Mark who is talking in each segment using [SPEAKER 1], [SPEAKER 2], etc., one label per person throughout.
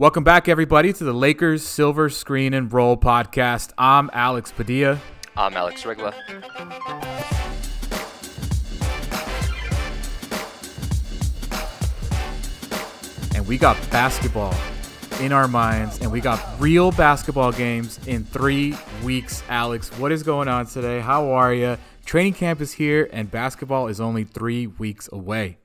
[SPEAKER 1] Welcome back, everybody, to the Lakers Silver Screen and Roll podcast. I'm Alex Padilla.
[SPEAKER 2] I'm Alex Regla.
[SPEAKER 1] And we got basketball in our minds, and we got real basketball games in three weeks. Alex, what is going on today? How are you? Training camp is here, and basketball is only three weeks away.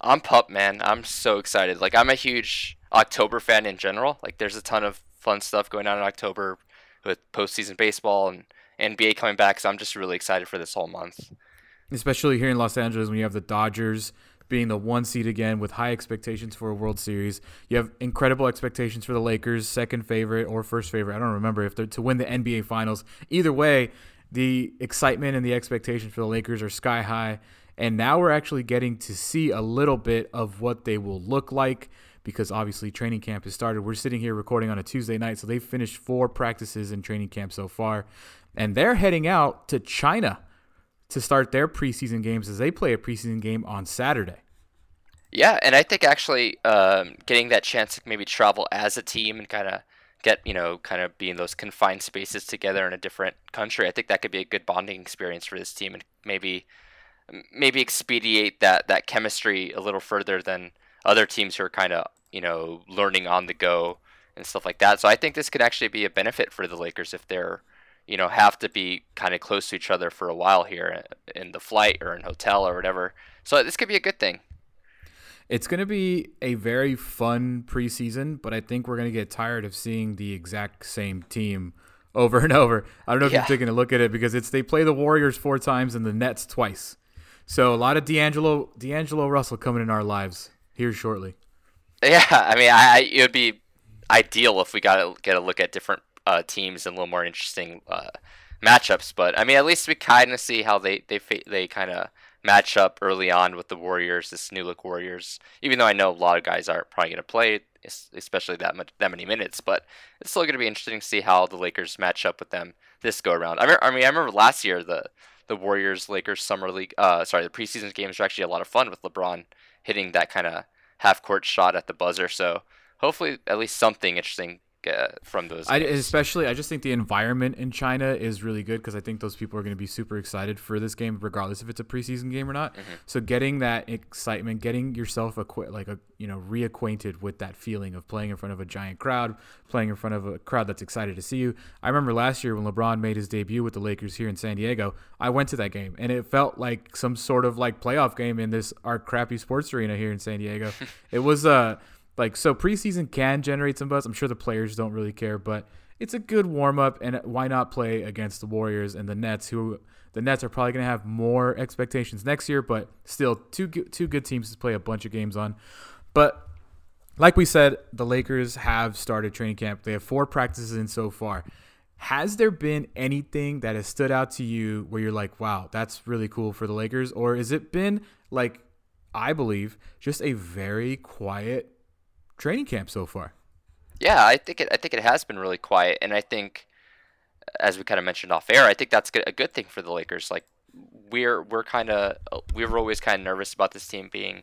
[SPEAKER 2] I'm pumped, man. I'm so excited. Like, I'm a huge October fan in general. Like there's a ton of fun stuff going on in October with postseason baseball and NBA coming back. So I'm just really excited for this whole month.
[SPEAKER 1] Especially here in Los Angeles when you have the Dodgers being the one seed again with high expectations for a World Series. You have incredible expectations for the Lakers, second favorite or first favorite. I don't remember if they're to win the NBA Finals. Either way, the excitement and the expectations for the Lakers are sky high. And now we're actually getting to see a little bit of what they will look like because obviously training camp has started. We're sitting here recording on a Tuesday night, so they've finished four practices in training camp so far, and they're heading out to China to start their preseason games as they play a preseason game on Saturday.
[SPEAKER 2] Yeah, and I think actually um, getting that chance to maybe travel as a team and kind of get you know kind of be in those confined spaces together in a different country, I think that could be a good bonding experience for this team and maybe maybe expedite that that chemistry a little further than other teams who are kind of you know learning on the go and stuff like that. So I think this could actually be a benefit for the Lakers if they're you know have to be kind of close to each other for a while here uh, in the flight or in hotel or whatever. So this could be a good thing.
[SPEAKER 1] It's going to be a very fun preseason, but I think we're going to get tired of seeing the exact same team over and over. I don't know if yeah. you're taking a look at it because it's they play the Warriors four times and the Nets twice. So a lot of D'Angelo D'Angelo Russell coming in our lives here shortly.
[SPEAKER 2] Yeah, I mean, I, it would be ideal if we got to get a look at different uh, teams and a little more interesting uh, matchups. But I mean, at least we kind of see how they they they kind of match up early on with the Warriors, this new look Warriors. Even though I know a lot of guys aren't probably going to play, especially that much, that many minutes, but it's still going to be interesting to see how the Lakers match up with them this go around. I mean, I mean, I remember last year the the Warriors Lakers summer league, uh, sorry, the preseason games were actually a lot of fun with LeBron hitting that kind of half court shot at the buzzer. So hopefully, at least something interesting uh, from those.
[SPEAKER 1] I, especially, I just think the environment in China is really good because I think those people are going to be super excited for this game, regardless if it's a preseason game or not. Mm-hmm. So getting that excitement, getting yourself acqu- like a you know reacquainted with that feeling of playing in front of a giant crowd, playing in front of a crowd that's excited to see you. I remember last year when LeBron made his debut with the Lakers here in San Diego. I went to that game and it felt like some sort of like playoff game in this our crappy sports arena here in San Diego. it was uh like so preseason can generate some buzz. I'm sure the players don't really care, but it's a good warm up and why not play against the Warriors and the Nets who the Nets are probably going to have more expectations next year, but still two two good teams to play a bunch of games on. But like we said, the Lakers have started training camp. They have four practices in so far. Has there been anything that has stood out to you where you're like, wow, that's really cool for the Lakers? Or has it been like, I believe, just a very quiet training camp so far.
[SPEAKER 2] Yeah, I think it. I think it has been really quiet, and I think, as we kind of mentioned off air, I think that's a good thing for the Lakers. Like we're we're kind of we were always kind of nervous about this team being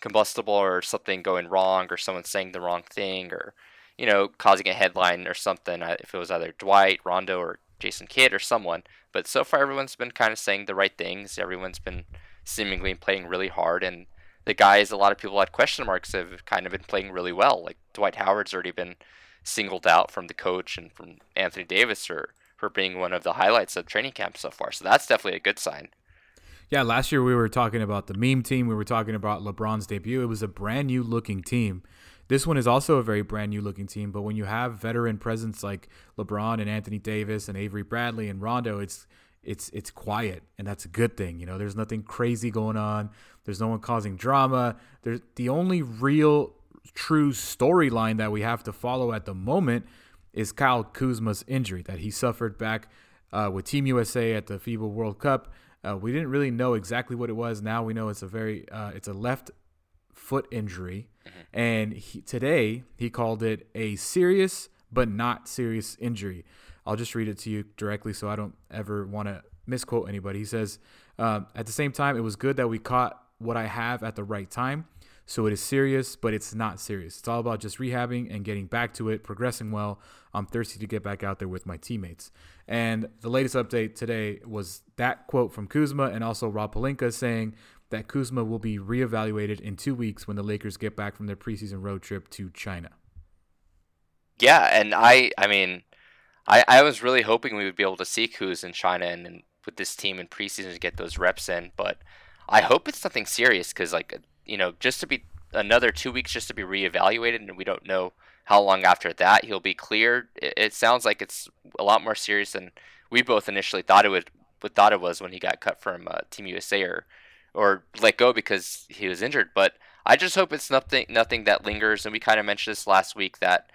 [SPEAKER 2] combustible or something going wrong or someone saying the wrong thing or you know causing a headline or something uh, if it was either Dwight, Rondo, or Jason Kidd or someone. But so far, everyone's been kind of saying the right things. Everyone's been seemingly playing really hard and the guys a lot of people had question marks have kind of been playing really well. Like Dwight Howard's already been singled out from the coach and from Anthony Davis for, for being one of the highlights of training camp so far. So that's definitely a good sign.
[SPEAKER 1] Yeah, last year we were talking about the meme team. We were talking about LeBron's debut. It was a brand new looking team. This one is also a very brand new looking team, but when you have veteran presence like LeBron and Anthony Davis and Avery Bradley and Rondo, it's it's it's quiet and that's a good thing you know there's nothing crazy going on there's no one causing drama there's the only real true storyline that we have to follow at the moment is Kyle Kuzma's injury that he suffered back uh, with Team USA at the FIBA World Cup. Uh, we didn't really know exactly what it was. Now we know it's a very uh, it's a left foot injury, mm-hmm. and he, today he called it a serious but not serious injury. I'll just read it to you directly so I don't ever want to misquote anybody. He says, uh, At the same time, it was good that we caught what I have at the right time. So it is serious, but it's not serious. It's all about just rehabbing and getting back to it, progressing well. I'm thirsty to get back out there with my teammates. And the latest update today was that quote from Kuzma and also Rob Pelinka saying that Kuzma will be reevaluated in two weeks when the Lakers get back from their preseason road trip to China.
[SPEAKER 2] Yeah, and I, I mean, I, I was really hoping we would be able to see Kuz in China and, and with this team in preseason to get those reps in, but I hope it's something serious because, like, you know, just to be another two weeks just to be reevaluated, and we don't know how long after that he'll be cleared. It, it sounds like it's a lot more serious than we both initially thought it would. Thought it was when he got cut from uh, Team USA or or let go because he was injured. But I just hope it's nothing nothing that lingers. And we kind of mentioned this last week that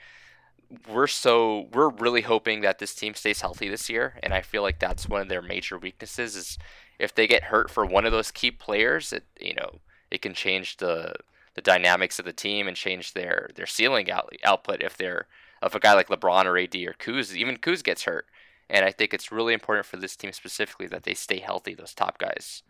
[SPEAKER 2] we're so we're really hoping that this team stays healthy this year, and I feel like that's one of their major weaknesses is if they get hurt for one of those key players, it you know it can change the the dynamics of the team and change their their ceiling out, output if they're if a guy like LeBron or AD or Kuz even Kuz gets hurt. And I think it's really important for this team specifically that they stay healthy, those top guys.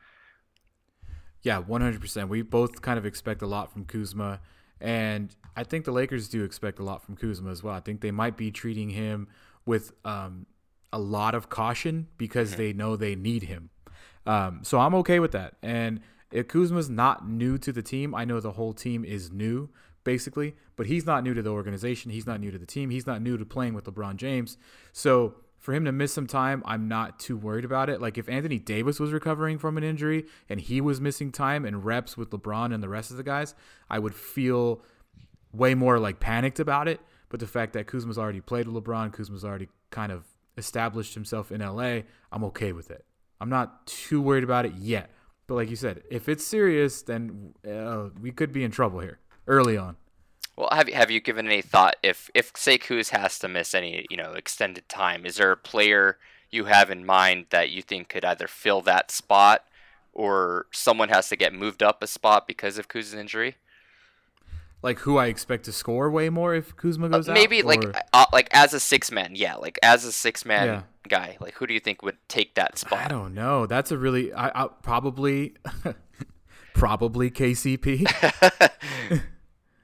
[SPEAKER 1] Yeah, 100%. We both kind of expect a lot from Kuzma. And I think the Lakers do expect a lot from Kuzma as well. I think they might be treating him with um, a lot of caution because mm-hmm. they know they need him. Um, so I'm okay with that. And if Kuzma's not new to the team, I know the whole team is new, basically, but he's not new to the organization. He's not new to the team. He's not new to playing with LeBron James. So for him to miss some time, I'm not too worried about it. Like if Anthony Davis was recovering from an injury and he was missing time and reps with LeBron and the rest of the guys, I would feel way more like panicked about it. But the fact that Kuzma's already played with LeBron, Kuzma's already kind of established himself in LA, I'm okay with it. I'm not too worried about it yet. But like you said, if it's serious, then uh, we could be in trouble here early on.
[SPEAKER 2] Well, have you have you given any thought if if say Kuz has to miss any you know extended time? Is there a player you have in mind that you think could either fill that spot, or someone has to get moved up a spot because of Kuz's injury?
[SPEAKER 1] Like who I expect to score way more if Kuzma goes
[SPEAKER 2] uh, maybe
[SPEAKER 1] out?
[SPEAKER 2] Maybe like uh, like as a six man, yeah, like as a six man yeah. Guy. Like who do you think would take that spot? I
[SPEAKER 1] don't know. That's a really I, I probably probably KCP.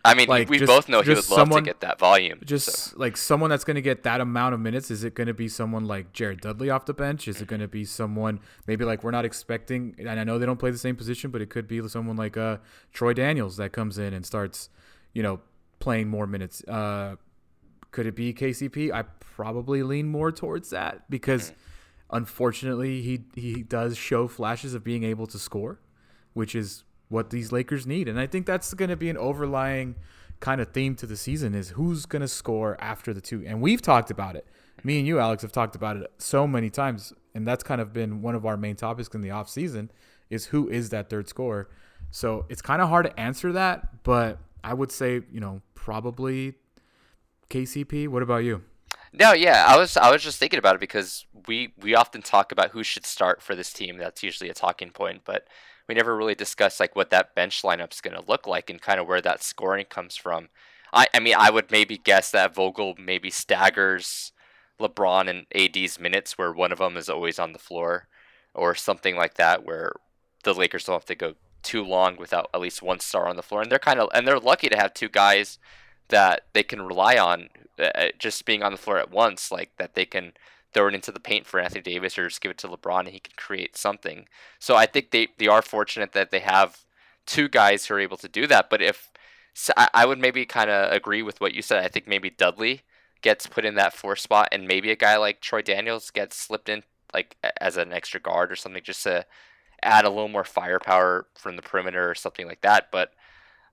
[SPEAKER 2] I mean, like, we just, both know he would love someone, to get that volume.
[SPEAKER 1] Just so. like someone that's going to get that amount of minutes. Is it going to be someone like Jared Dudley off the bench? Is it going to be someone maybe like we're not expecting? And I know they don't play the same position, but it could be someone like uh, Troy Daniels that comes in and starts, you know, playing more minutes. Uh, could it be KCP? I probably lean more towards that because, mm-hmm. unfortunately, he he does show flashes of being able to score, which is what these Lakers need. And I think that's going to be an overlying kind of theme to the season is who's going to score after the two. And we've talked about it. Me and you, Alex, have talked about it so many times. And that's kind of been one of our main topics in the off season is who is that third scorer. So it's kind of hard to answer that, but I would say, you know, probably KCP. What about you?
[SPEAKER 2] No, yeah, I was I was just thinking about it because we we often talk about who should start for this team. That's usually a talking point, but we never really discuss like what that bench lineup's going to look like and kind of where that scoring comes from. I, I mean, I would maybe guess that Vogel maybe staggers LeBron and AD's minutes where one of them is always on the floor or something like that where the Lakers don't have to go too long without at least one star on the floor. And they're kind of and they're lucky to have two guys that they can rely on uh, just being on the floor at once, like that they can throw it into the paint for Anthony Davis or just give it to LeBron and he can create something. So I think they, they are fortunate that they have two guys who are able to do that. But if so I would maybe kind of agree with what you said. I think maybe Dudley gets put in that four spot, and maybe a guy like Troy Daniels gets slipped in like as an extra guard or something, just to add a little more firepower from the perimeter or something like that. But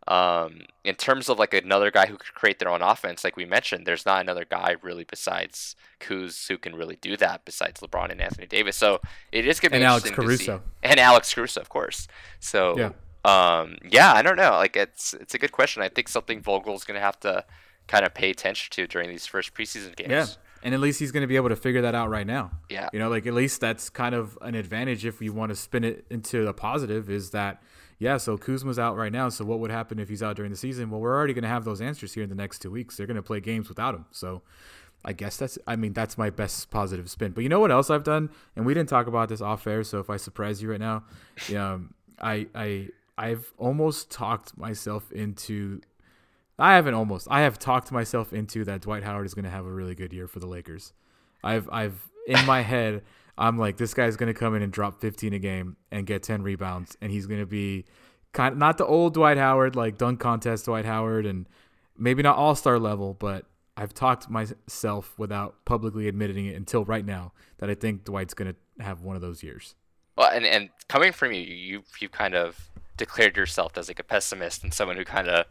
[SPEAKER 2] um, in terms of like another guy who could create their own offense, like we mentioned, there's not another guy really besides Kuz who can really do that besides LeBron and Anthony Davis. So it is going to be
[SPEAKER 1] and Alex Caruso
[SPEAKER 2] and Alex Caruso, of course. So yeah. Um, yeah, I don't know. Like it's it's a good question. I think something Vogel's going to have to kind of pay attention to during these first preseason games.
[SPEAKER 1] Yeah. And at least he's going to be able to figure that out right now.
[SPEAKER 2] Yeah.
[SPEAKER 1] You know, like at least that's kind of an advantage if you want to spin it into a positive is that yeah, so Kuzma's out right now. So what would happen if he's out during the season? Well, we're already going to have those answers here in the next two weeks. They're going to play games without him. So I guess that's, I mean, that's my best positive spin. But you know what else I've done? And we didn't talk about this off air. So if I surprise you right now, um, I, I I've almost talked myself into I haven't almost. I have talked myself into that Dwight Howard is going to have a really good year for the Lakers. I've I've in my head I'm like this guy's going to come in and drop 15 a game and get 10 rebounds and he's going to be kind of not the old Dwight Howard like dunk contest Dwight Howard and maybe not all-star level, but I've talked myself without publicly admitting it until right now that I think Dwight's going to have one of those years.
[SPEAKER 2] Well, and and coming from you, you you kind of declared yourself as like a pessimist and someone who kind of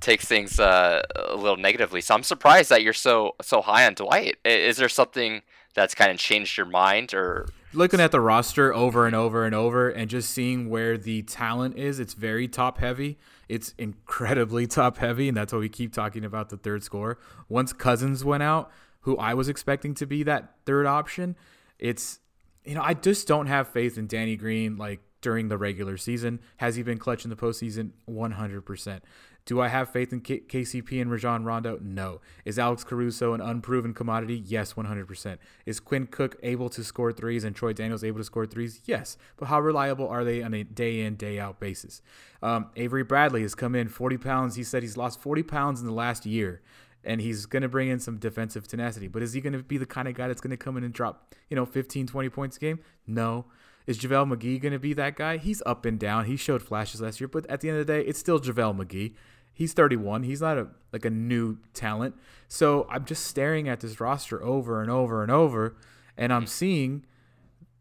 [SPEAKER 2] takes things uh, a little negatively. So I'm surprised that you're so so high on Dwight. Is there something that's kind of changed your mind, or
[SPEAKER 1] looking at the roster over and over and over, and just seeing where the talent is? It's very top heavy. It's incredibly top heavy, and that's why we keep talking about the third score. Once Cousins went out, who I was expecting to be that third option, it's you know I just don't have faith in Danny Green like during the regular season. Has he been clutch in the postseason? 100%. Do I have faith in K- KCP and Rajon Rondo? No. Is Alex Caruso an unproven commodity? Yes, 100%. Is Quinn Cook able to score threes and Troy Daniels able to score threes? Yes. But how reliable are they on a day in, day out basis? Um, Avery Bradley has come in 40 pounds. He said he's lost 40 pounds in the last year and he's going to bring in some defensive tenacity. But is he going to be the kind of guy that's going to come in and drop, you know, 15, 20 points a game? No. Is JaVale McGee going to be that guy? He's up and down. He showed flashes last year, but at the end of the day, it's still JaVale McGee. He's 31. He's not a like a new talent. So I'm just staring at this roster over and over and over, and I'm seeing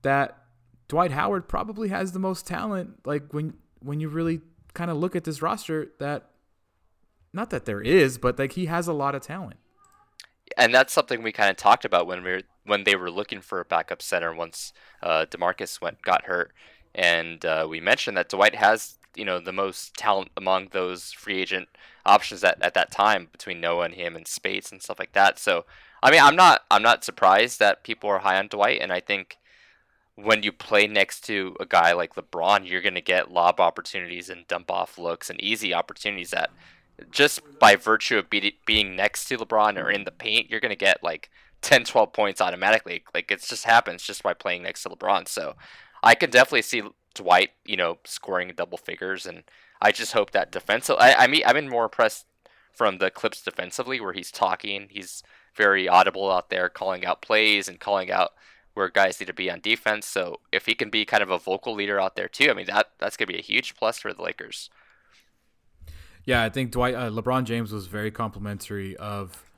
[SPEAKER 1] that Dwight Howard probably has the most talent. Like when when you really kind of look at this roster, that not that there is, but like he has a lot of talent.
[SPEAKER 2] And that's something we kind of talked about when we were when they were looking for a backup center once uh, Demarcus went got hurt, and uh, we mentioned that Dwight has you know the most talent among those free agent options at, at that time between Noah and him and Speights and stuff like that. So I mean I'm not I'm not surprised that people are high on Dwight, and I think when you play next to a guy like LeBron, you're going to get lob opportunities and dump off looks and easy opportunities that just by virtue of be- being next to LeBron or in the paint, you're going to get like 10, 12 points automatically. Like it just happens just by playing next to LeBron. So I can definitely see Dwight, you know, scoring double figures, and I just hope that defensive. I, I mean, I've been more impressed from the clips defensively where he's talking. He's very audible out there, calling out plays and calling out where guys need to be on defense. So if he can be kind of a vocal leader out there too, I mean that that's gonna be a huge plus for the Lakers.
[SPEAKER 1] Yeah, I think Dwight uh, LeBron James was very complimentary of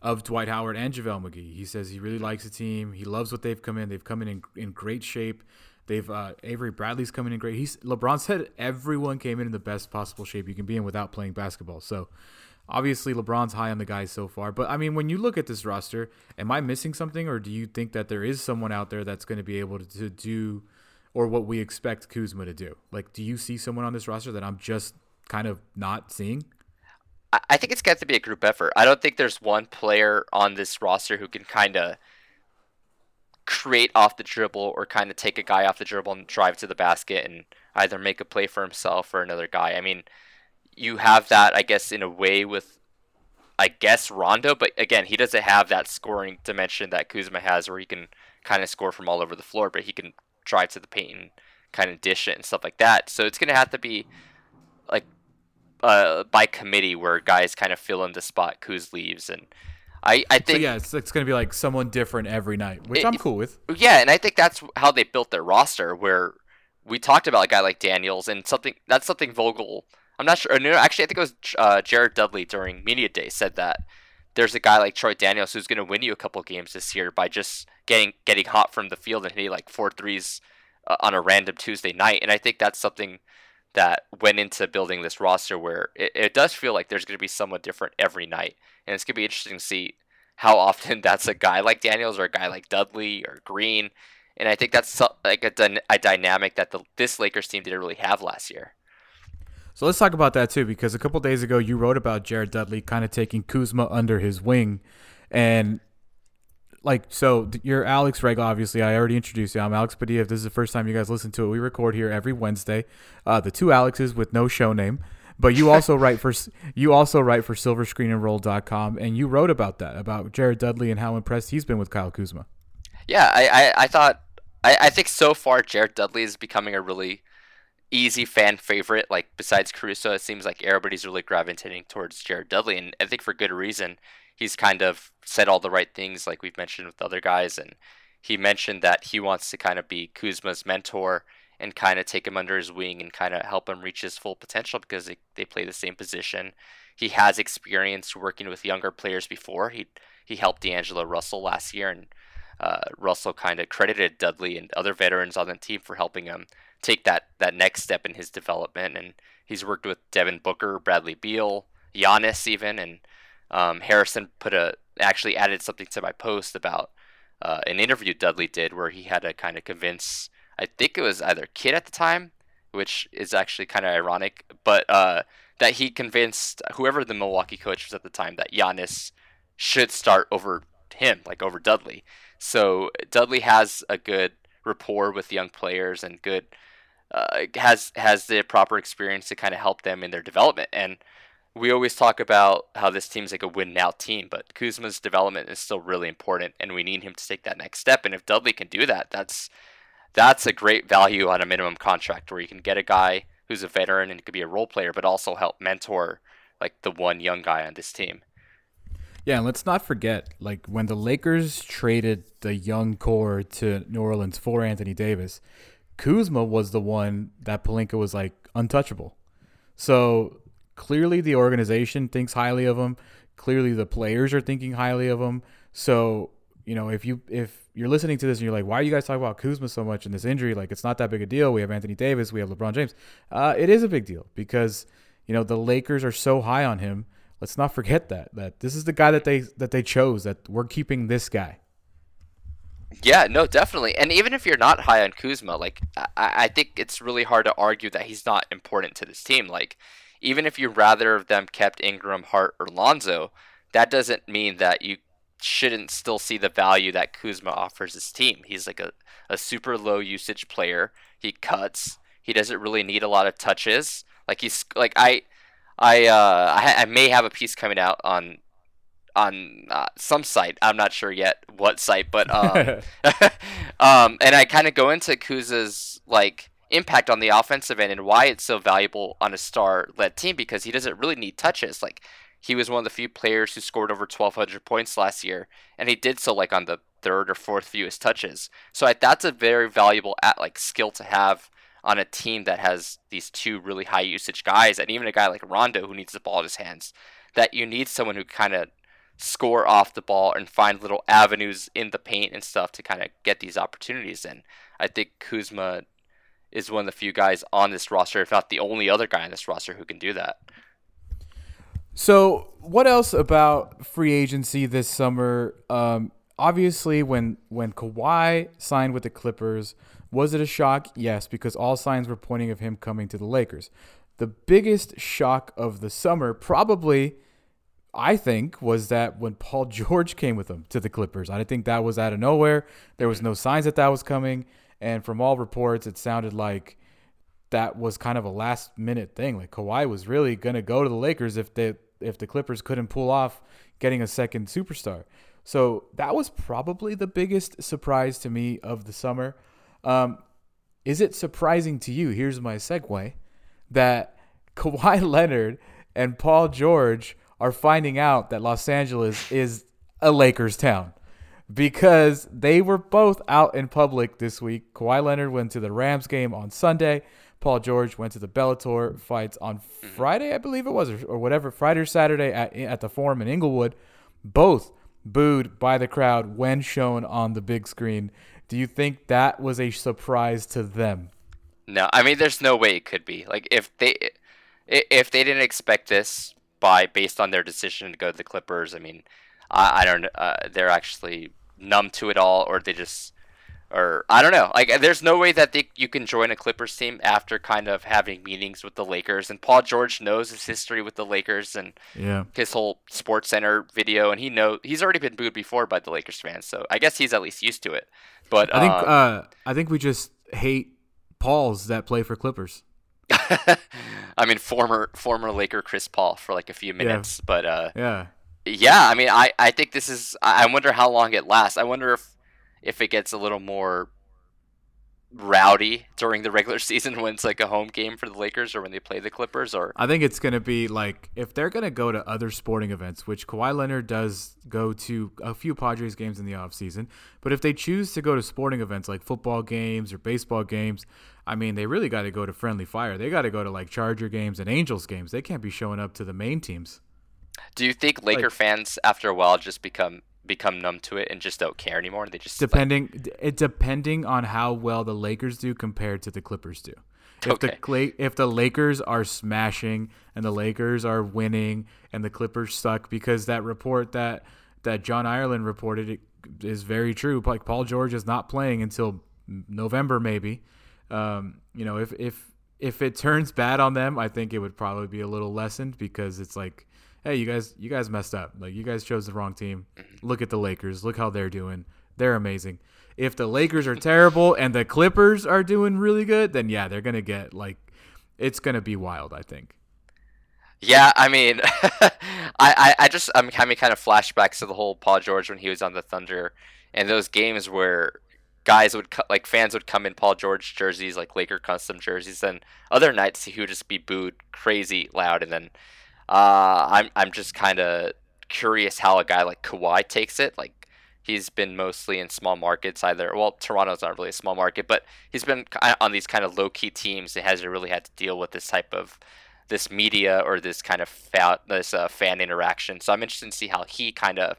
[SPEAKER 1] of Dwight Howard and JaVale McGee. He says he really likes the team. He loves what they've come in. They've come in in, in great shape. They've uh, Avery Bradley's coming in great. He's LeBron said everyone came in in the best possible shape you can be in without playing basketball. So obviously LeBron's high on the guys so far. But I mean, when you look at this roster, am I missing something, or do you think that there is someone out there that's going to be able to, to do, or what we expect Kuzma to do? Like, do you see someone on this roster that I'm just kind of not seeing?
[SPEAKER 2] I think it's got to be a group effort. I don't think there's one player on this roster who can kind of create off the dribble or kind of take a guy off the dribble and drive to the basket and either make a play for himself or another guy. I mean, you have that, I guess, in a way with, I guess, Rondo, but again, he doesn't have that scoring dimension that Kuzma has where he can kind of score from all over the floor, but he can drive to the paint and kind of dish it and stuff like that. So it's going to have to be like uh, by committee where guys kind of fill in the spot Kuz leaves and I, I think
[SPEAKER 1] so yeah it's, it's gonna be like someone different every night which it, I'm cool with.
[SPEAKER 2] yeah and I think that's how they built their roster where we talked about a guy like Daniels and something that's something Vogel I'm not sure no actually I think it was uh, Jared Dudley during media day said that there's a guy like Troy Daniels who's gonna win you a couple games this year by just getting getting hot from the field and hitting like four threes uh, on a random Tuesday night and I think that's something that went into building this roster where it, it does feel like there's going to be someone different every night. And it's going to be interesting to see how often that's a guy like Daniels or a guy like Dudley or Green. And I think that's like a, a dynamic that the, this Lakers team didn't really have last year.
[SPEAKER 1] So let's talk about that too, because a couple days ago you wrote about Jared Dudley kind of taking Kuzma under his wing, and like so you're Alex Reg. Obviously, I already introduced you. I'm Alex Padilla. If this is the first time you guys listen to it, we record here every Wednesday. Uh, the two Alexes with no show name. But you also write for you also write for SilverScreenAndRoll.com, and you wrote about that about Jared Dudley and how impressed he's been with Kyle Kuzma.
[SPEAKER 2] Yeah, I I, I thought I, I think so far Jared Dudley is becoming a really easy fan favorite. Like besides Caruso, it seems like everybody's really gravitating towards Jared Dudley, and I think for good reason. He's kind of said all the right things, like we've mentioned with other guys, and he mentioned that he wants to kind of be Kuzma's mentor and kind of take him under his wing and kind of help him reach his full potential because they, they play the same position. He has experience working with younger players before. He he helped D'Angelo Russell last year, and uh, Russell kind of credited Dudley and other veterans on the team for helping him take that that next step in his development. And he's worked with Devin Booker, Bradley Beal, Giannis even, and um, Harrison put a actually added something to my post about uh, an interview Dudley did where he had to kind of convince I think it was either Kidd at the time, which is actually kind of ironic, but uh, that he convinced whoever the Milwaukee coach was at the time that Giannis should start over him, like over Dudley. So Dudley has a good rapport with young players and good uh, has has the proper experience to kind of help them in their development. And we always talk about how this team's like a win now team, but Kuzma's development is still really important, and we need him to take that next step. And if Dudley can do that, that's that's a great value on a minimum contract where you can get a guy who's a veteran and could be a role player, but also help mentor like the one young guy on this team.
[SPEAKER 1] Yeah, and let's not forget, like when the Lakers traded the young core to New Orleans for Anthony Davis, Kuzma was the one that Pelinka was like untouchable. So clearly the organization thinks highly of him. Clearly the players are thinking highly of him. So you know, if you if you're listening to this and you're like, why are you guys talking about Kuzma so much in this injury? Like, it's not that big a deal. We have Anthony Davis, we have LeBron James. Uh, it is a big deal because you know the Lakers are so high on him. Let's not forget that that this is the guy that they that they chose. That we're keeping this guy.
[SPEAKER 2] Yeah, no, definitely. And even if you're not high on Kuzma, like I, I think it's really hard to argue that he's not important to this team. Like, even if you'd rather have them kept Ingram, Hart, or Lonzo, that doesn't mean that you shouldn't still see the value that Kuzma offers his team. He's like a, a super low usage player. He cuts. He doesn't really need a lot of touches. Like he's like I I uh I, I may have a piece coming out on on uh, some site. I'm not sure yet what site, but um, um and I kind of go into Kuzma's like impact on the offensive end and why it's so valuable on a star led team because he doesn't really need touches. Like he was one of the few players who scored over 1,200 points last year, and he did so like on the third or fourth fewest touches. So I, that's a very valuable at like skill to have on a team that has these two really high usage guys, and even a guy like Rondo who needs the ball in his hands. That you need someone who kind of score off the ball and find little avenues in the paint and stuff to kind of get these opportunities. And I think Kuzma is one of the few guys on this roster, if not the only other guy on this roster who can do that.
[SPEAKER 1] So, what else about free agency this summer? Um, obviously, when when Kawhi signed with the Clippers, was it a shock? Yes, because all signs were pointing of him coming to the Lakers. The biggest shock of the summer, probably, I think, was that when Paul George came with him to the Clippers. I think that was out of nowhere. There was no signs that that was coming, and from all reports, it sounded like that was kind of a last minute thing. Like Kawhi was really going to go to the Lakers if they if the Clippers couldn't pull off getting a second superstar. So that was probably the biggest surprise to me of the summer. Um, is it surprising to you? Here's my segue that Kawhi Leonard and Paul George are finding out that Los Angeles is a Lakers town because they were both out in public this week. Kawhi Leonard went to the Rams game on Sunday. Paul George went to the Bellator fights on mm-hmm. Friday, I believe it was, or, or whatever, Friday or Saturday at, at the Forum in Inglewood. Both booed by the crowd when shown on the big screen. Do you think that was a surprise to them?
[SPEAKER 2] No, I mean, there's no way it could be. Like if they if they didn't expect this by based on their decision to go to the Clippers, I mean, I, I don't. Uh, they're actually numb to it all, or they just or I don't know. Like, there's no way that they, you can join a Clippers team after kind of having meetings with the Lakers. And Paul George knows his history with the Lakers and
[SPEAKER 1] yeah.
[SPEAKER 2] his whole Sports Center video, and he know he's already been booed before by the Lakers fans, so I guess he's at least used to it. But
[SPEAKER 1] I think um, uh, I think we just hate Pauls that play for Clippers.
[SPEAKER 2] I mean, former former Laker Chris Paul for like a few minutes,
[SPEAKER 1] yeah.
[SPEAKER 2] but uh,
[SPEAKER 1] yeah,
[SPEAKER 2] yeah. I mean, I I think this is. I wonder how long it lasts. I wonder if if it gets a little more rowdy during the regular season when it's like a home game for the Lakers or when they play the Clippers or
[SPEAKER 1] I think it's going to be like if they're going to go to other sporting events, which Kawhi Leonard does go to a few Padres games in the offseason, but if they choose to go to sporting events like football games or baseball games, I mean, they really got to go to friendly fire. They got to go to like Charger games and Angels games. They can't be showing up to the main teams.
[SPEAKER 2] Do you think Laker like, fans after a while just become become numb to it and just don't care anymore. They just
[SPEAKER 1] depending like, it depending on how well the Lakers do compared to the Clippers do. If okay. the if the Lakers are smashing and the Lakers are winning and the Clippers suck because that report that that John Ireland reported is very true. Like Paul George is not playing until November maybe. Um, you know, if if if it turns bad on them, I think it would probably be a little lessened because it's like hey, you guys, you guys messed up. Like you guys chose the wrong team. Mm-hmm. Look at the Lakers. Look how they're doing. They're amazing. If the Lakers are terrible and the Clippers are doing really good, then yeah, they're gonna get like, it's gonna be wild. I think.
[SPEAKER 2] Yeah, I mean, I, I, I just I'm having kind of flashbacks to the whole Paul George when he was on the Thunder, and those games where guys would co- like fans would come in Paul George jerseys, like Laker custom jerseys, and other nights he would just be booed crazy loud, and then uh, I'm I'm just kind of curious how a guy like Kawhi takes it. Like he's been mostly in small markets, either well Toronto's not really a small market, but he's been on these kind of low key teams that hasn't really had to deal with this type of this media or this kind of fa- this uh, fan interaction. So I'm interested to see how he kind of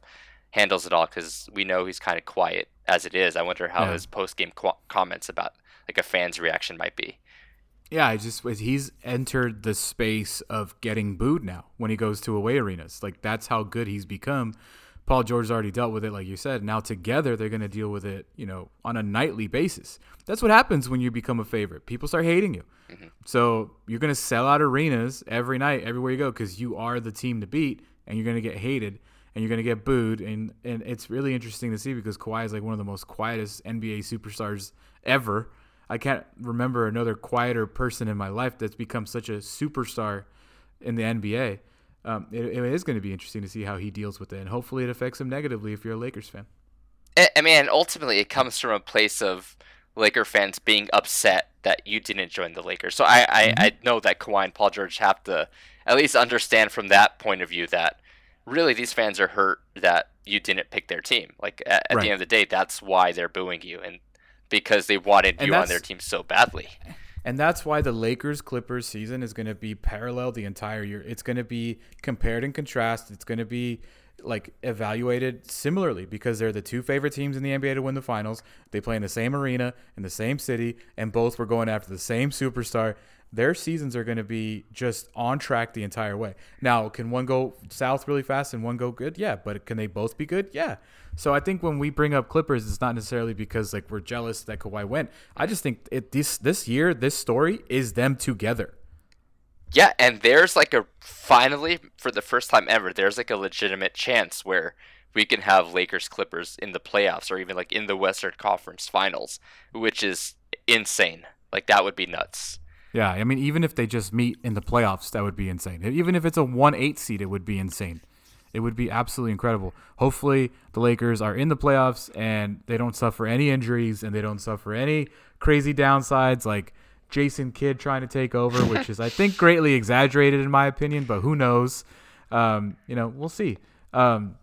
[SPEAKER 2] handles it all because we know he's kind of quiet as it is. I wonder how yeah. his post game qu- comments about like a fan's reaction might be.
[SPEAKER 1] Yeah, I just he's entered the space of getting booed now when he goes to away arenas. Like that's how good he's become. Paul George's already dealt with it, like you said. Now together they're going to deal with it, you know, on a nightly basis. That's what happens when you become a favorite. People start hating you. Mm-hmm. So you're going to sell out arenas every night, everywhere you go, because you are the team to beat, and you're going to get hated and you're going to get booed. And and it's really interesting to see because Kawhi is like one of the most quietest NBA superstars ever. I can't remember another quieter person in my life that's become such a superstar in the NBA. Um, it, it is going to be interesting to see how he deals with it, and hopefully it affects him negatively if you're a Lakers fan.
[SPEAKER 2] I mean, ultimately, it comes from a place of Laker fans being upset that you didn't join the Lakers. So I, I, mm-hmm. I know that Kawhi and Paul George have to at least understand from that point of view that really these fans are hurt that you didn't pick their team. Like at, at right. the end of the day, that's why they're booing you, and because they wanted and you on their team so badly.
[SPEAKER 1] And that's why the Lakers Clippers season is going to be parallel the entire year. It's going to be compared and contrast. It's going to be like evaluated similarly because they're the two favorite teams in the NBA to win the finals. They play in the same arena in the same city and both were going after the same superstar their seasons are going to be just on track the entire way. Now, can one go south really fast and one go good? Yeah, but can they both be good? Yeah. So I think when we bring up Clippers, it's not necessarily because like we're jealous that Kawhi went. I just think it this this year this story is them together.
[SPEAKER 2] Yeah, and there's like a finally for the first time ever, there's like a legitimate chance where we can have Lakers Clippers in the playoffs or even like in the Western Conference Finals, which is insane. Like that would be nuts.
[SPEAKER 1] Yeah, I mean, even if they just meet in the playoffs, that would be insane. Even if it's a one-eight seed, it would be insane. It would be absolutely incredible. Hopefully, the Lakers are in the playoffs and they don't suffer any injuries and they don't suffer any crazy downsides like Jason Kidd trying to take over, which is, I think, greatly exaggerated in my opinion, but who knows? Um, you know, we'll see. Um,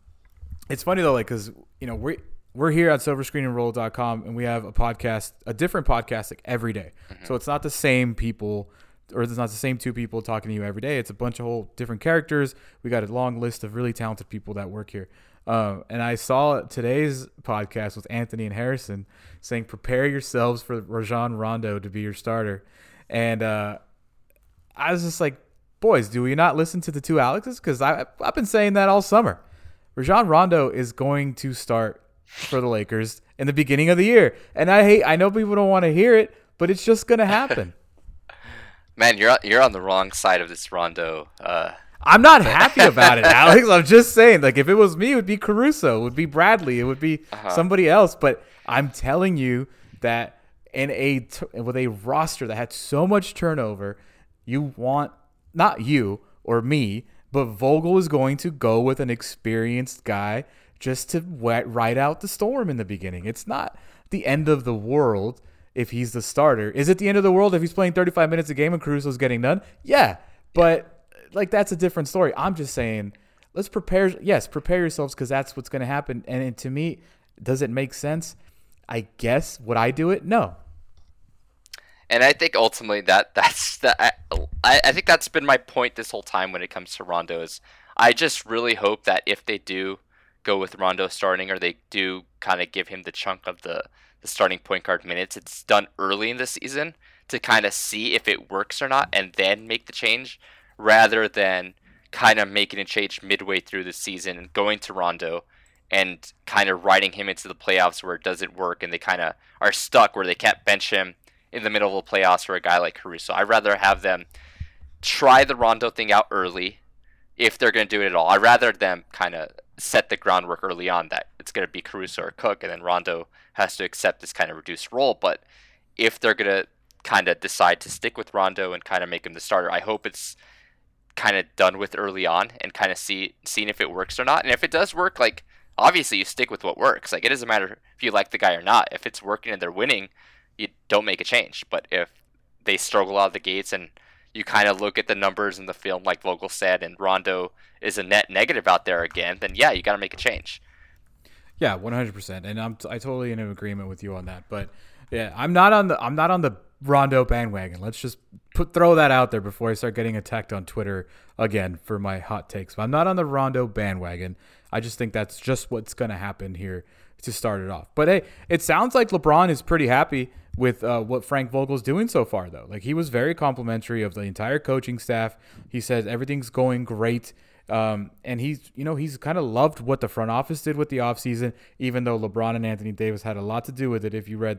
[SPEAKER 1] it's funny though, like, because, you know, we we're here at silverscreenandroll.com and we have a podcast, a different podcast like every day. Mm-hmm. So it's not the same people or it's not the same two people talking to you every day. It's a bunch of whole different characters. We got a long list of really talented people that work here. Um, and I saw today's podcast with Anthony and Harrison saying, prepare yourselves for Rajon Rondo to be your starter. And uh, I was just like, boys, do we not listen to the two Alexes? Because I've been saying that all summer. Rajon Rondo is going to start for the Lakers in the beginning of the year. And I hate I know people don't want to hear it, but it's just going to happen.
[SPEAKER 2] Man, you're you're on the wrong side of this Rondo. Uh...
[SPEAKER 1] I'm not happy about it, Alex. I'm just saying, like, if it was me, it would be Caruso, it would be Bradley, it would be uh-huh. somebody else. But I'm telling you that in a t- with a roster that had so much turnover, you want not you or me, but Vogel is going to go with an experienced guy just to ride out the storm in the beginning. It's not the end of the world if he's the starter. Is it the end of the world if he's playing 35 minutes a game and Caruso's getting none? Yeah, but like that's a different story. I'm just saying, let's prepare. Yes, prepare yourselves because that's what's going to happen. And, and to me, does it make sense? I guess would I do it? No.
[SPEAKER 2] And I think ultimately that that's that. I, I think that's been my point this whole time when it comes to Rondo is I just really hope that if they do go with Rondo starting or they do kind of give him the chunk of the the starting point guard minutes, it's done early in the season to kind of see if it works or not and then make the change rather than kind of making a change midway through the season and going to Rondo and kind of riding him into the playoffs where it doesn't work and they kind of are stuck where they can't bench him in the middle of the playoffs for a guy like Caruso. I'd rather have them try the Rondo thing out early if they're going to do it at all. I'd rather them kind of set the groundwork early on that it's going to be Caruso or Cook and then Rondo has to accept this kind of reduced role. But if they're going to kind of decide to stick with Rondo and kind of make him the starter, I hope it's kind of done with early on and kind of see seeing if it works or not. And if it does work, like obviously you stick with what works. Like it doesn't matter if you like the guy or not. If it's working and they're winning, you don't make a change. But if they struggle out of the gates and you kind of look at the numbers in the film, like Vogel said, and Rondo is a net negative out there again, then yeah, you got to make a change.
[SPEAKER 1] Yeah, one hundred percent, and I'm I totally in agreement with you on that. But yeah, I'm not on the I'm not on the Rondo bandwagon. Let's just put throw that out there before I start getting attacked on Twitter again for my hot takes. But I'm not on the Rondo bandwagon. I just think that's just what's going to happen here to start it off. But hey, it sounds like LeBron is pretty happy with uh, what Frank Vogel's doing so far, though. Like he was very complimentary of the entire coaching staff. He says everything's going great. Um, and he's, you know, he's kind of loved what the front office did with the offseason, even though LeBron and Anthony Davis had a lot to do with it. If you read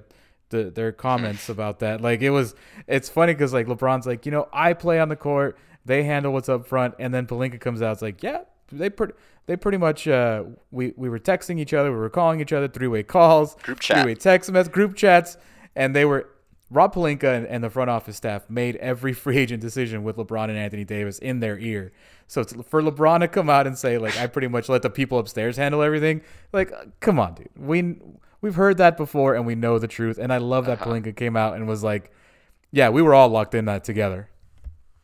[SPEAKER 1] the, their comments about that, like it was, it's funny because like LeBron's like, you know, I play on the court, they handle what's up front, and then Pelinka comes out, it's like, yeah, they pretty they pretty much uh, we we were texting each other, we were calling each other, three way calls,
[SPEAKER 2] group chat,
[SPEAKER 1] three way text mess, group chats, and they were Rob Pelinka and, and, the front office staff made every free agent decision with LeBron and Anthony Davis in their ear. So for LeBron to come out and say like I pretty much let the people upstairs handle everything, like come on, dude, we we've heard that before and we know the truth. And I love that uh-huh. Pelinka came out and was like, yeah, we were all locked in that together.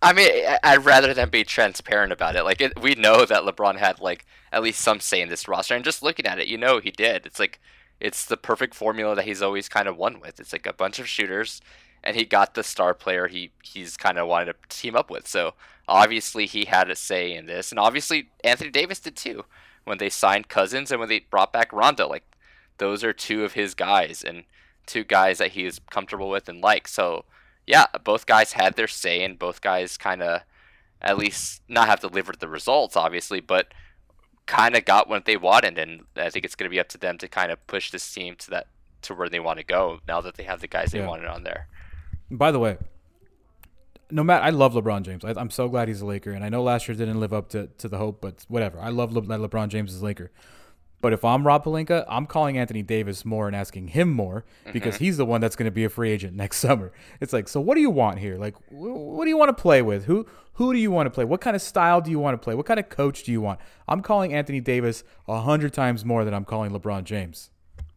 [SPEAKER 2] I mean, I'd rather than be transparent about it. Like, it, we know that LeBron had like at least some say in this roster, and just looking at it, you know he did. It's like it's the perfect formula that he's always kind of won with. It's like a bunch of shooters, and he got the star player he he's kind of wanted to team up with. So obviously he had a say in this, and obviously Anthony Davis did too when they signed Cousins and when they brought back Rondo. Like those are two of his guys and two guys that he is comfortable with and like. So yeah, both guys had their say, and both guys kind of at least not have delivered the results, obviously, but kind of got what they wanted. And I think it's going to be up to them to kind of push this team to that to where they want to go now that they have the guys they yeah. wanted on there.
[SPEAKER 1] By the way, no matter, I love LeBron James. I, am so glad he's a Laker, and I know last year didn't live up to, to the hope, but whatever. I love Le, LeBron James is a Laker. But if I'm Rob Pelinka, I'm calling Anthony Davis more and asking him more because mm-hmm. he's the one that's going to be a free agent next summer. It's like, so what do you want here? Like, what do you want to play with? Who who do you want to play? What kind of style do you want to play? What kind of coach do you want? I'm calling Anthony Davis a hundred times more than I'm calling LeBron James.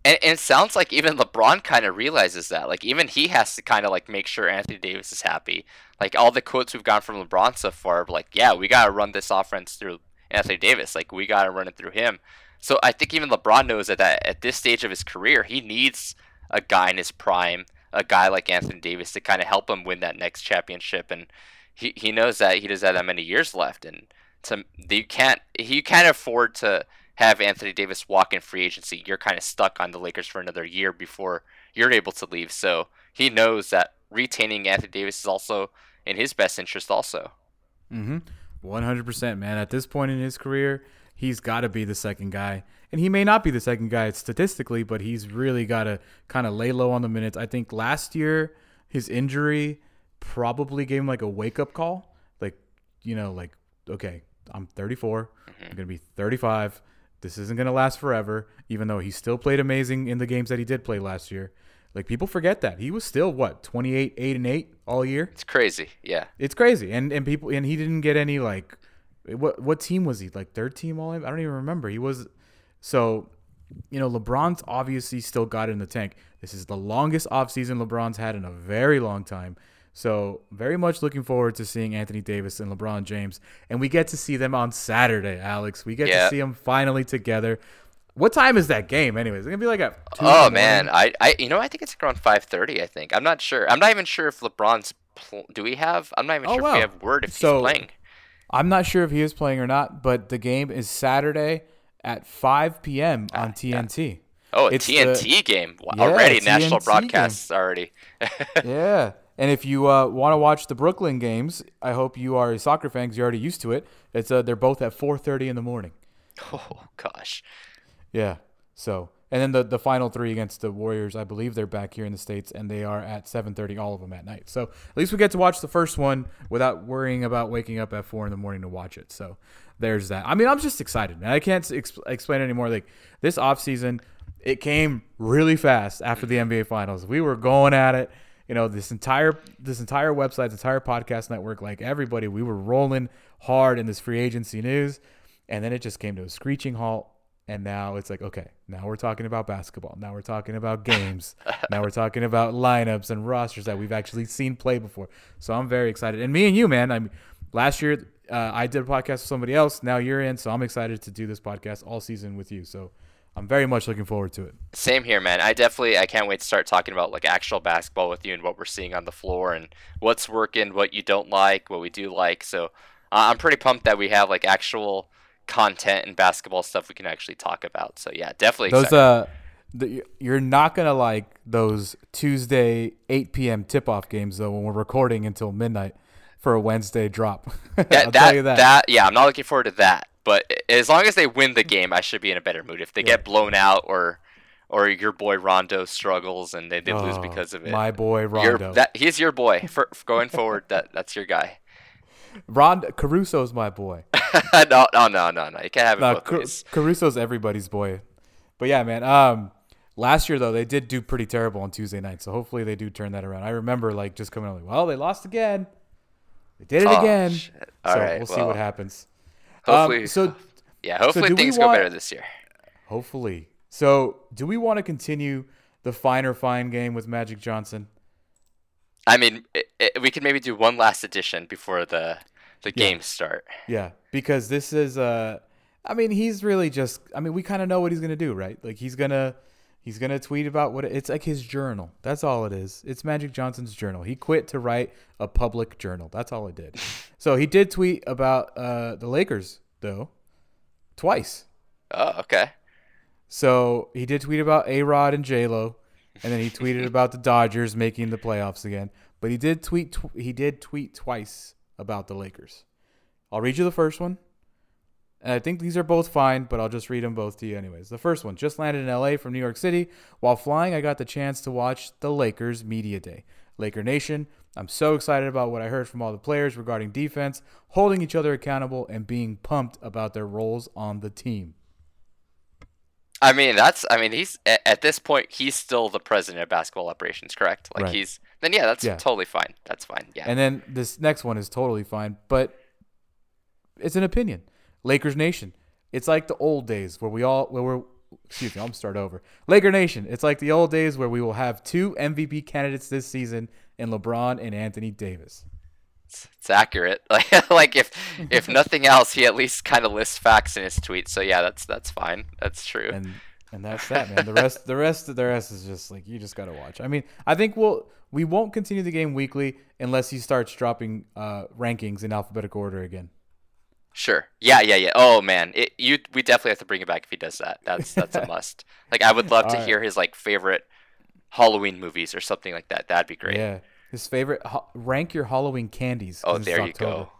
[SPEAKER 2] And, and, it sounds like even LeBron kind of realizes that. Like even he has to kind of like make sure Anthony Davis is happy. Like all the quotes we've gotten from LeBron so far, like yeah, we got to run this offense through Anthony Davis. Like we got to run it through him. So I think even LeBron knows that, that at this stage of his career, he needs a guy in his prime, a guy like Anthony Davis to kind of help him win that next championship. And he, he knows that he doesn't have that many years left. And to you can't he can't afford to have Anthony Davis walk in free agency. You're kind of stuck on the Lakers for another year before you're able to leave. So he knows that retaining Anthony Davis is also in his best interest also.
[SPEAKER 1] Mm-hmm. 100%, man. At this point in his career, he's got to be the second guy. And he may not be the second guy statistically, but he's really got to kind of lay low on the minutes. I think last year his injury probably gave him like a wake up call. Like, you know, like, okay, I'm 34. I'm going to be 35. This isn't going to last forever, even though he still played amazing in the games that he did play last year. Like people forget that he was still what 28, 8 and 8 all year.
[SPEAKER 2] It's crazy. Yeah.
[SPEAKER 1] It's crazy. And and people and he didn't get any like what what team was he? Like third team all? I don't even remember. He was so you know, LeBron's obviously still got it in the tank. This is the longest offseason LeBron's had in a very long time. So, very much looking forward to seeing Anthony Davis and LeBron James. And we get to see them on Saturday, Alex. We get
[SPEAKER 2] Yeah.
[SPEAKER 1] to see them finally together. What time is that game, anyways? It's going to be like a. 2
[SPEAKER 2] Oh man. I, I you know I think it's around five thirty. I think I'm not sure. I'm not even sure if LeBron's. Pl- do we have? I'm not even
[SPEAKER 1] Oh,
[SPEAKER 2] sure if we have word if
[SPEAKER 1] So-
[SPEAKER 2] he's playing.
[SPEAKER 1] I'm not sure if he is playing or not, but the game is Saturday at 5 p.m. Ah, on TNT.
[SPEAKER 2] Oh, a
[SPEAKER 1] it's the-
[SPEAKER 2] TNT game Wow,
[SPEAKER 1] Yeah,
[SPEAKER 2] already. National
[SPEAKER 1] TNT
[SPEAKER 2] broadcasts already.
[SPEAKER 1] yeah. And if you uh, want to watch the Brooklyn games, I hope you are a soccer fan because you're already used to it. It's uh, they're both at 4:30 in the morning.
[SPEAKER 2] oh gosh.
[SPEAKER 1] Yeah. So, and then the the final three against the Warriors, I believe they're back here in the states, and they are at 7:30, all of them at night. So at least we get to watch the first one without worrying about waking up at four in the morning to watch it. So there's that. I mean, I'm just excited, man. I can't ex- explain anymore. Like this offseason, it came really fast after the NBA Finals. We were going at it. You know, this entire this entire website, this entire podcast network, like everybody, we were rolling hard in this free agency news, and then it just came to a screeching halt. And now it's like, okay, now we're talking about basketball. Now we're talking about games. now we're talking about lineups and rosters that we've actually seen play before. So I'm very excited. And me and you, man, I mean, last year uh, I did a podcast with somebody else. Now you're in, so I'm excited to do this podcast all season with you. So I'm very much looking forward to it.
[SPEAKER 2] Same here, man. I definitely I can't wait to start talking about like actual basketball with you and what we're seeing on the floor and what's working, what you don't like, what we do like. So uh, I'm pretty pumped that we have like actual content and basketball stuff we can actually talk about. So yeah, definitely
[SPEAKER 1] Those
[SPEAKER 2] excited.
[SPEAKER 1] uh, the, you're not gonna like those Tuesday 8 p.m. tip-off games though when we're recording until midnight for a Wednesday drop. I'll
[SPEAKER 2] that,
[SPEAKER 1] tell you that.
[SPEAKER 2] that yeah, I'm not looking forward to that. But as long as they win the game, I should be in a better mood. If they get blown out or or your boy Rondo struggles and they, they lose
[SPEAKER 1] Oh,
[SPEAKER 2] because of it,
[SPEAKER 1] My boy
[SPEAKER 2] your,
[SPEAKER 1] Rondo.
[SPEAKER 2] that he's your boy for, for going forward. That that's your guy.
[SPEAKER 1] Rondo Caruso's my boy.
[SPEAKER 2] no, no, no, no, no. You can't have it
[SPEAKER 1] No,
[SPEAKER 2] both
[SPEAKER 1] Car-
[SPEAKER 2] ways.
[SPEAKER 1] Caruso's everybody's boy. But yeah, man. Um, last year though they did do pretty terrible on Tuesday night, so hopefully they do turn that around. I remember like just coming out like, well, they lost again. They did it
[SPEAKER 2] Oh,
[SPEAKER 1] again.
[SPEAKER 2] shit.
[SPEAKER 1] so
[SPEAKER 2] All right,
[SPEAKER 1] we'll see what happens.
[SPEAKER 2] Hopefully,
[SPEAKER 1] Um, so
[SPEAKER 2] yeah. Hopefully
[SPEAKER 1] we
[SPEAKER 2] things go better this year.
[SPEAKER 1] hopefully. So do we want to continue the finer fine game with Magic Johnson?
[SPEAKER 2] I mean, it, it, we can maybe do one last edition before the the
[SPEAKER 1] Yeah.
[SPEAKER 2] games start.
[SPEAKER 1] Yeah, because this is uh I mean, he's really just I mean, we kind of know what he's going to do, right? Like he's going to he's going to tweet about what it's like his journal. That's all it is. It's Magic Johnson's journal. He quit to write a public journal. That's all it did. so he did tweet about uh the Lakers though twice.
[SPEAKER 2] Oh, okay.
[SPEAKER 1] So he did tweet about A Rod and J Lo, and then he tweeted about the Dodgers making the playoffs again. But he did tweet. Tw- he did tweet twice about the Lakers. I'll read you the first one, and I think these are both fine, but I'll just read them both to you anyways. The first one: Just landed in LA from New York City. While flying, I got the chance to watch the Lakers media day. Laker Nation, I'm so excited about what I heard from all the players regarding defense, holding each other accountable, and being pumped about their roles on the team.
[SPEAKER 2] I mean, that's. I mean, he's at, this point he's still the president of basketball operations, correct? Like
[SPEAKER 1] Right.
[SPEAKER 2] he's then yeah, that's
[SPEAKER 1] Yeah.
[SPEAKER 2] totally fine. That's fine. Yeah.
[SPEAKER 1] And then this next one is totally fine, but it's an opinion. Lakers Nation. It's like the old days where we all where we're excuse me, I'm gonna start over. Laker Nation. It's like the old days where we will have two MVP candidates this season in LeBron and Anthony Davis.
[SPEAKER 2] it's, it's accurate. Like like if if nothing else, he at least kind of lists facts in his tweets. So yeah, that's that's fine. That's true.
[SPEAKER 1] And and that's that, man. The rest the rest of the rest is just like you just gotta watch. I mean, I think we'll we won't continue the game weekly unless he starts dropping uh, rankings in alphabetical order again.
[SPEAKER 2] Sure. Yeah, yeah, yeah. Oh man, it, you we definitely have to bring it back if he does that. That's that's a must. Like I would love to
[SPEAKER 1] Alright.
[SPEAKER 2] hear his like favorite Halloween movies or something like that. That'd be great.
[SPEAKER 1] Yeah. His favorite ho- rank your Halloween candies.
[SPEAKER 2] Oh, there you go.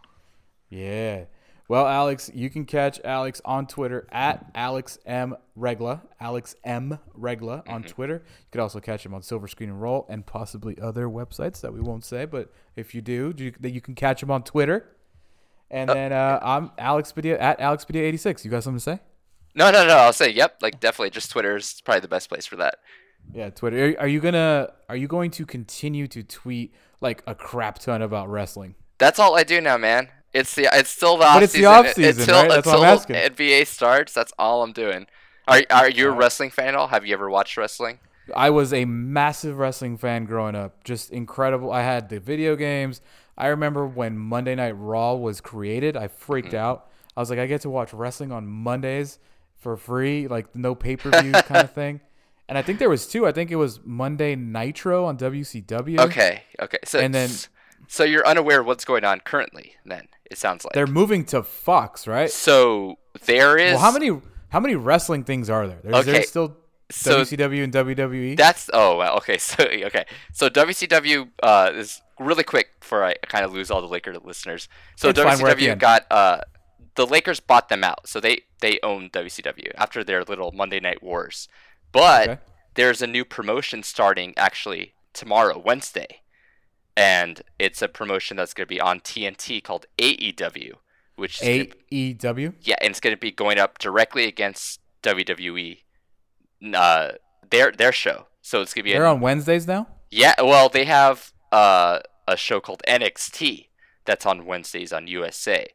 [SPEAKER 1] Yeah. Well, Alex, you can catch Alex on Twitter at Alex M Regla. Alex M Regla on
[SPEAKER 2] Mm-hmm.
[SPEAKER 1] Twitter. You could also catch him on Silver Screen and Roll and possibly other websites that we won't say. But if you do, you, that you can catch him on Twitter. And
[SPEAKER 2] Oh,
[SPEAKER 1] then uh, I'm Alex Padilla at Alex Padilla 86. You got something to say?
[SPEAKER 2] No, no, no. I'll say yep. Like definitely, just Twitter is probably the best place for that.
[SPEAKER 1] Yeah, Twitter. Are, are you gonna Are you going to continue to tweet like a crap ton about wrestling?
[SPEAKER 2] That's all I do now, man. It's the it's still the off
[SPEAKER 1] But
[SPEAKER 2] off
[SPEAKER 1] it's the
[SPEAKER 2] season
[SPEAKER 1] off-season,
[SPEAKER 2] until
[SPEAKER 1] right? That's
[SPEAKER 2] until. NBA starts. That's all I'm doing. Are are you a wrestling fan at all? Have you ever watched wrestling?
[SPEAKER 1] I was a massive wrestling fan growing up. Just incredible. I had the video games. I remember when Monday Night Raw was created, I freaked
[SPEAKER 2] Mm-hmm.
[SPEAKER 1] out. I was like, I get to watch wrestling on Mondays for free, like no pay per view kind of thing. And I think there was two. I think it was Monday Nitro on WCW.
[SPEAKER 2] Okay, okay. So
[SPEAKER 1] And then-
[SPEAKER 2] so you're unaware of what's going on currently. Then it sounds like
[SPEAKER 1] They're moving to Fox, right?
[SPEAKER 2] so there is.
[SPEAKER 1] Well, how many how many wrestling things are there? There's,
[SPEAKER 2] Okay,
[SPEAKER 1] there's still
[SPEAKER 2] so
[SPEAKER 1] WCW and? WWE.
[SPEAKER 2] That's oh well, okay so okay so WCW uh, is really quick for I kind of lose all the Laker listeners. So
[SPEAKER 1] It's fine,
[SPEAKER 2] WCW
[SPEAKER 1] end.
[SPEAKER 2] got uh the Lakers bought them out, so they they own WCW after their little Monday Night Wars. But
[SPEAKER 1] Okay.
[SPEAKER 2] there's a new promotion starting actually tomorrow, Wednesday, and it's a promotion that's going to be on TNT called AEW, which
[SPEAKER 1] AEW.
[SPEAKER 2] yeah, and it's going to be going up directly against WWE, uh, their their show. So it's to be
[SPEAKER 1] They're on Wednesdays now.
[SPEAKER 2] yeah, well, they have uh, a show called NXT that's on Wednesdays on USA,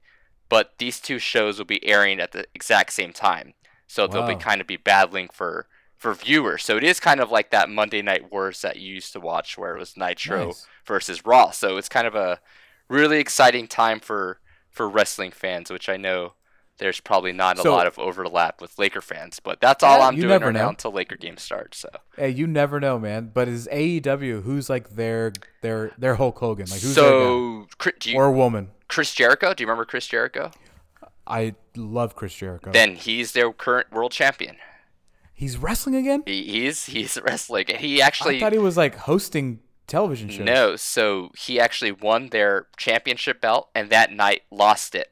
[SPEAKER 2] but these two shows will be airing at the exact same time, so they'll be kind of be battling for for viewers. So it is kind of like that Monday Night Wars that you used to watch, where it was Nitro
[SPEAKER 1] Nice.
[SPEAKER 2] versus Raw. So it's kind of a really exciting time for for wrestling fans, which I know. There's probably not a lot of overlap with Laker fans, but that's all
[SPEAKER 1] Yeah,
[SPEAKER 2] I'm doing right now until Laker games start. So,
[SPEAKER 1] Hey, you never know, man. But is AEW who's like their their their Hulk Hogan? Like who's
[SPEAKER 2] so you,
[SPEAKER 1] or woman?
[SPEAKER 2] Chris Jericho. Do you remember Chris Jericho?
[SPEAKER 1] I love Chris Jericho.
[SPEAKER 2] Then he's their current world champion.
[SPEAKER 1] He's wrestling again.
[SPEAKER 2] He, he's he's wrestling. He actually I
[SPEAKER 1] thought he was like hosting television shows.
[SPEAKER 2] no. So he actually won their championship belt, and that night lost it,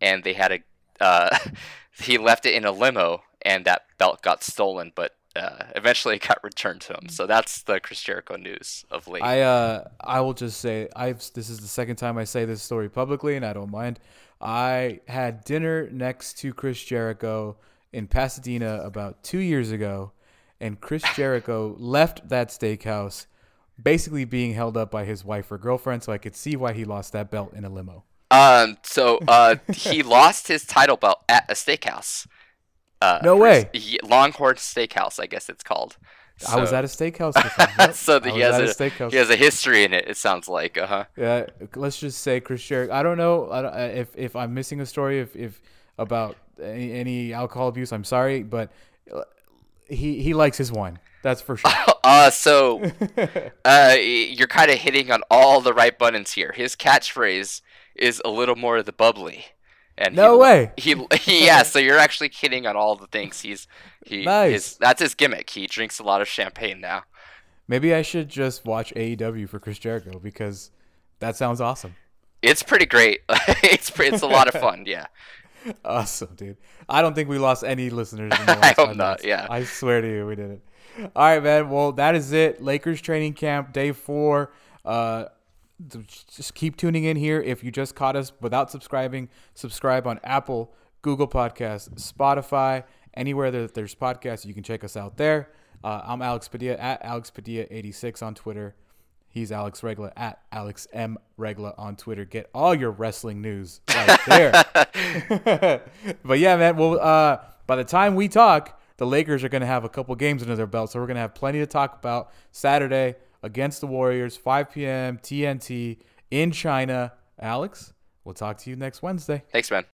[SPEAKER 2] and they had a uh, he left it in a limo, and that belt got stolen. But uh, eventually, it got returned to him. So that's the Chris Jericho news of late.
[SPEAKER 1] I uh I will just say I've this is the second time I say this story publicly and I don't mind. I had dinner next to Chris Jericho in Pasadena about 2 years ago and Chris Jericho left that steakhouse basically being held up by his wife or girlfriend so I could see why he lost that belt in a limo.
[SPEAKER 2] Um, so uh, he lost his title belt at a steakhouse. Uh,
[SPEAKER 1] No way.
[SPEAKER 2] Ye- Longhorn Steakhouse, I guess it's called.
[SPEAKER 1] I was at a steakhouse. Yep.
[SPEAKER 2] so he has a,
[SPEAKER 1] a steakhouse.
[SPEAKER 2] he has a history in it. It sounds like, uh huh.
[SPEAKER 1] Yeah, let's just say Chris Jericho. I don't know I don't, if if I'm missing a story if if about any, any alcohol abuse. I'm sorry, but uh, he he likes his wine. That's for sure.
[SPEAKER 2] Uh, so uh, you're kind of hitting on all the right buttons here. His catchphrase is a little more of the bubbly. And
[SPEAKER 1] No
[SPEAKER 2] he,
[SPEAKER 1] way.
[SPEAKER 2] He, he yeah. So you're actually hitting on all the things. He's he.
[SPEAKER 1] Nice.
[SPEAKER 2] His, that's his gimmick. He drinks a lot of champagne now.
[SPEAKER 1] Maybe I should just watch AEW for Chris Jericho because that sounds awesome.
[SPEAKER 2] It's pretty great. it's it's a lot of fun. Yeah.
[SPEAKER 1] Awesome, dude. I don't think we lost any listeners. In the
[SPEAKER 2] I hope not,
[SPEAKER 1] minutes.
[SPEAKER 2] yeah.
[SPEAKER 1] I swear to you, we didn't. All right, man. Well, that is it. Lakers training camp day four. Uh, just keep tuning in here. If you just caught us without subscribing, subscribe on Apple, Google Podcasts, Spotify, anywhere that there's podcasts. You can check us out there. Uh, I'm Alex Padilla at Alex Padilla86 on Twitter. He's Alex Regla at Alex M Regla on Twitter. Get all your wrestling news right there. but yeah, man. Well, uh, by the time we talk, the Lakers are going to have a couple games under their belt, so we're going to have plenty to talk about Saturday against the Warriors, 5 p.m. TNT in China. Alex, we'll talk to you next Wednesday.
[SPEAKER 2] Thanks, man.